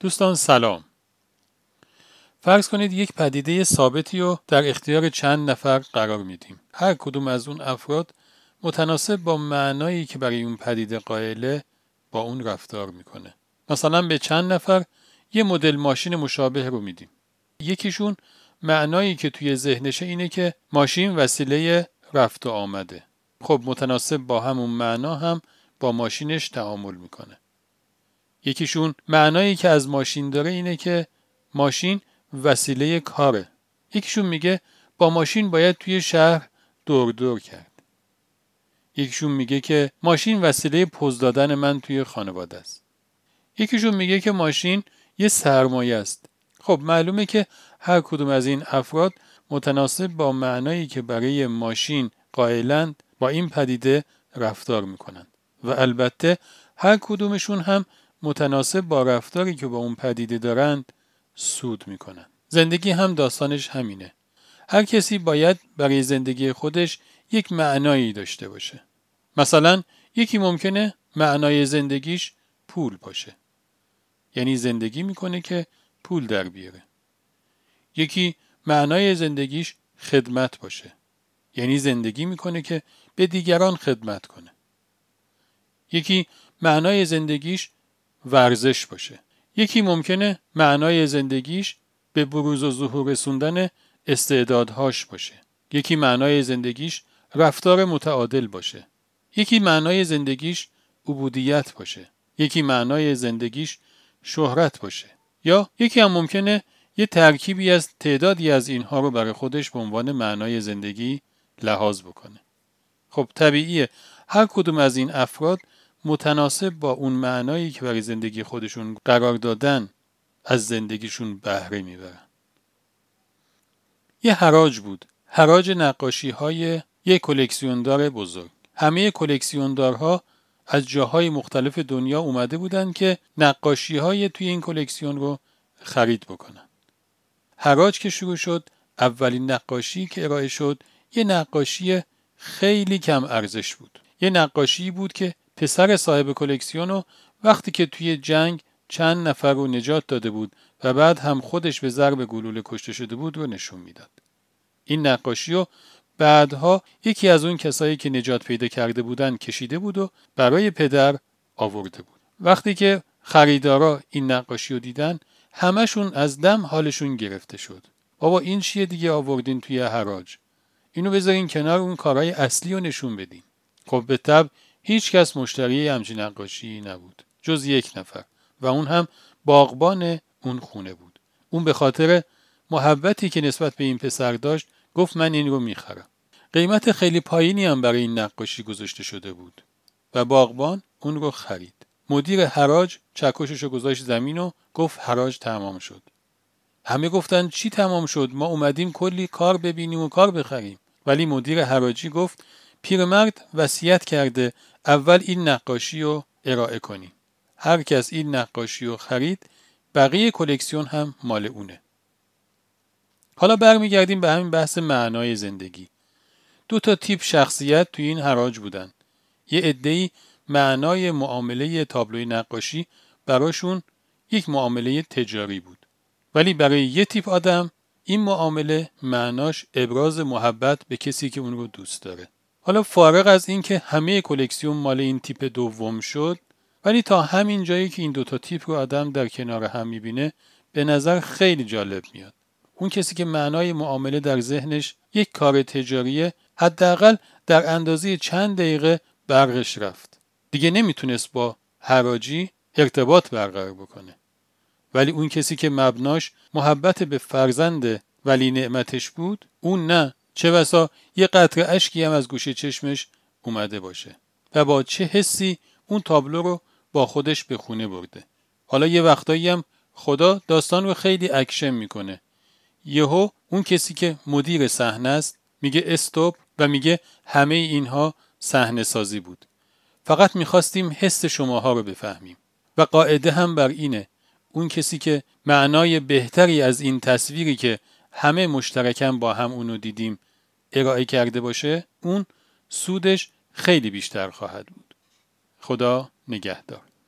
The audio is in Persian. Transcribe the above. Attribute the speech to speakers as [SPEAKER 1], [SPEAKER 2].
[SPEAKER 1] دوستان سلام. فرض کنید یک پدیده ثابتی رو در اختیار چند نفر قرار میدیم. هر کدوم از اون افراد متناسب با معنایی که برای اون پدیده قائله با اون رفتار می‌کنه. مثلا به چند نفر یه مدل ماشین مشابه رو میدیم. یکیشون معنایی که توی ذهنشه اینه که ماشین وسیله رفت و آمده. خب متناسب با همون معنا هم با ماشینش تعامل می‌کنه. یکیشون معنایی که از ماشین داره اینه که ماشین وسیله کاره. یکیشون میگه با ماشین باید توی شهر دور دور کرد. یکیشون میگه که ماشین وسیله پوز دادن من توی خانواده است. یکیشون میگه که ماشین یه سرمایه است. خب معلومه که هر کدوم از این افراد متناسب با معنایی که برای ماشین قائلند با این پدیده رفتار می‌کنند. و البته هر کدومشون هم متناسب با رفتاری که با اون پدیده دارند سود می‌کنن. زندگی هم داستانش همینه. هر کسی باید برای زندگی خودش یک معنایی داشته باشه. مثلا یکی ممکنه معنای زندگیش پول باشه. یعنی زندگی می‌کنه که پول در بیاره. یکی معنای زندگیش خدمت باشه. یعنی زندگی می‌کنه که به دیگران خدمت کنه. یکی معنای زندگیش ورزش باشه. یکی ممکنه معنای زندگیش به بروز و ظهور رسوندن استعدادهاش باشه. یکی معنای زندگیش رفتار متعادل باشه. یکی معنای زندگیش عبودیت باشه. یکی معنای زندگیش شهرت باشه. یا یکی هم ممکنه یه ترکیبی از تعدادی از اینها رو برای خودش به عنوان معنای زندگی لحاظ بکنه. خب طبیعیه هر کدوم از این افراد متناسب با اون معنایی که برای زندگی خودشون قرار دادن از زندگیشون بهره می‌برن. یه حراج بود. حراج نقاشی های یک کلکسیوندار بزرگ. همه کلکسیوندارها از جاهای مختلف دنیا اومده بودن که نقاشی های توی این کلکسیون رو خرید بکنن. حراج که شروع شد اولین نقاشی که ارائه شد یه نقاشی خیلی کم ارزش بود. یه نقاشی بود که پسر صاحب کلکسیون رو وقتی که توی جنگ چند نفر رو نجات داده بود و بعد هم خودش به ضرب گلوله کشته شده بود رو نشون می‌داد. این نقاشی رو بعدها یکی از اون کسایی که نجات پیدا کرده بودن کشیده بود و برای پدر آورده بود. وقتی که خریدارا این نقاشی رو دیدن همشون از دم حالشون گرفته شد. بابا این چیه دیگه آوردین توی حراج؟ اینو بذارین کنار اون کارهای اصلی رو نشون بدین. خب به طب هیچ کس مشتری همچین نقاشی نبود جز یک نفر و اون هم باغبان اون خونه بود. اون به خاطر محبتی که نسبت به این پسر داشت گفت من این رو می‌خرم. قیمت خیلی پایینی هم برای این نقاشی گذاشته شده بود و باغبان اون رو خرید. مدیر حراج چکشش رو گذاشت زمین و گفت حراج تمام شد. همه گفتن چی تمام شد؟ ما اومدیم کلی کار ببینیم و کار بخریم. ولی مدیر حراجی گفت پیرمرد وصیت کرده اول این نقاشی رو ارائه کنیم. هر کس این نقاشی رو خرید بقیه کلکسیون هم مال اونه. حالا برمیگردیم به همین بحث معنای زندگی. دو تا تیپ شخصیت توی این حراج بودن. یه عده‌ای معنای معامله تابلوی نقاشی براشون یک معامله تجاری بود. ولی برای یه تیپ آدم این معامله معناش ابراز محبت به کسی که اون رو دوست داره. حالا فارغ از اینکه همه کلکسیون مال این تیپ دوم شد ولی تا همین جایی که این دوتا تیپ رو آدم در کنار هم می‌بینه به نظر خیلی جالب میاد. اون کسی که معنای معامله در ذهنش یک کار تجاریه حداقل در اندازه چند دقیقه برقش رفت. دیگه نمی‌تونست با حراجی ارتباط برقرار بکنه. ولی اون کسی که مبناش محبت به فرزند ولی نعمتش بود اون نه. چه بسا یه قطره اشکی هم از گوشه چشمش اومده باشه و با چه حسی اون تابلو رو با خودش به خونه برده. حالا یه وقتایی هم خدا داستان رو خیلی اکشن می‌کنه. یهو اون کسی که مدیر صحنه است میگه stop و میگه همه اینها صحنه سازی بود. فقط می‌خواستیم حس شماها رو بفهمیم. و قاعده هم بر اینه. اون کسی که معنای بهتری از این تصویری که همه مشترکاً با هم اونو دیدیم ارائه کرده باشه اون سودش خیلی بیشتر خواهد بود. خدا نگهدار.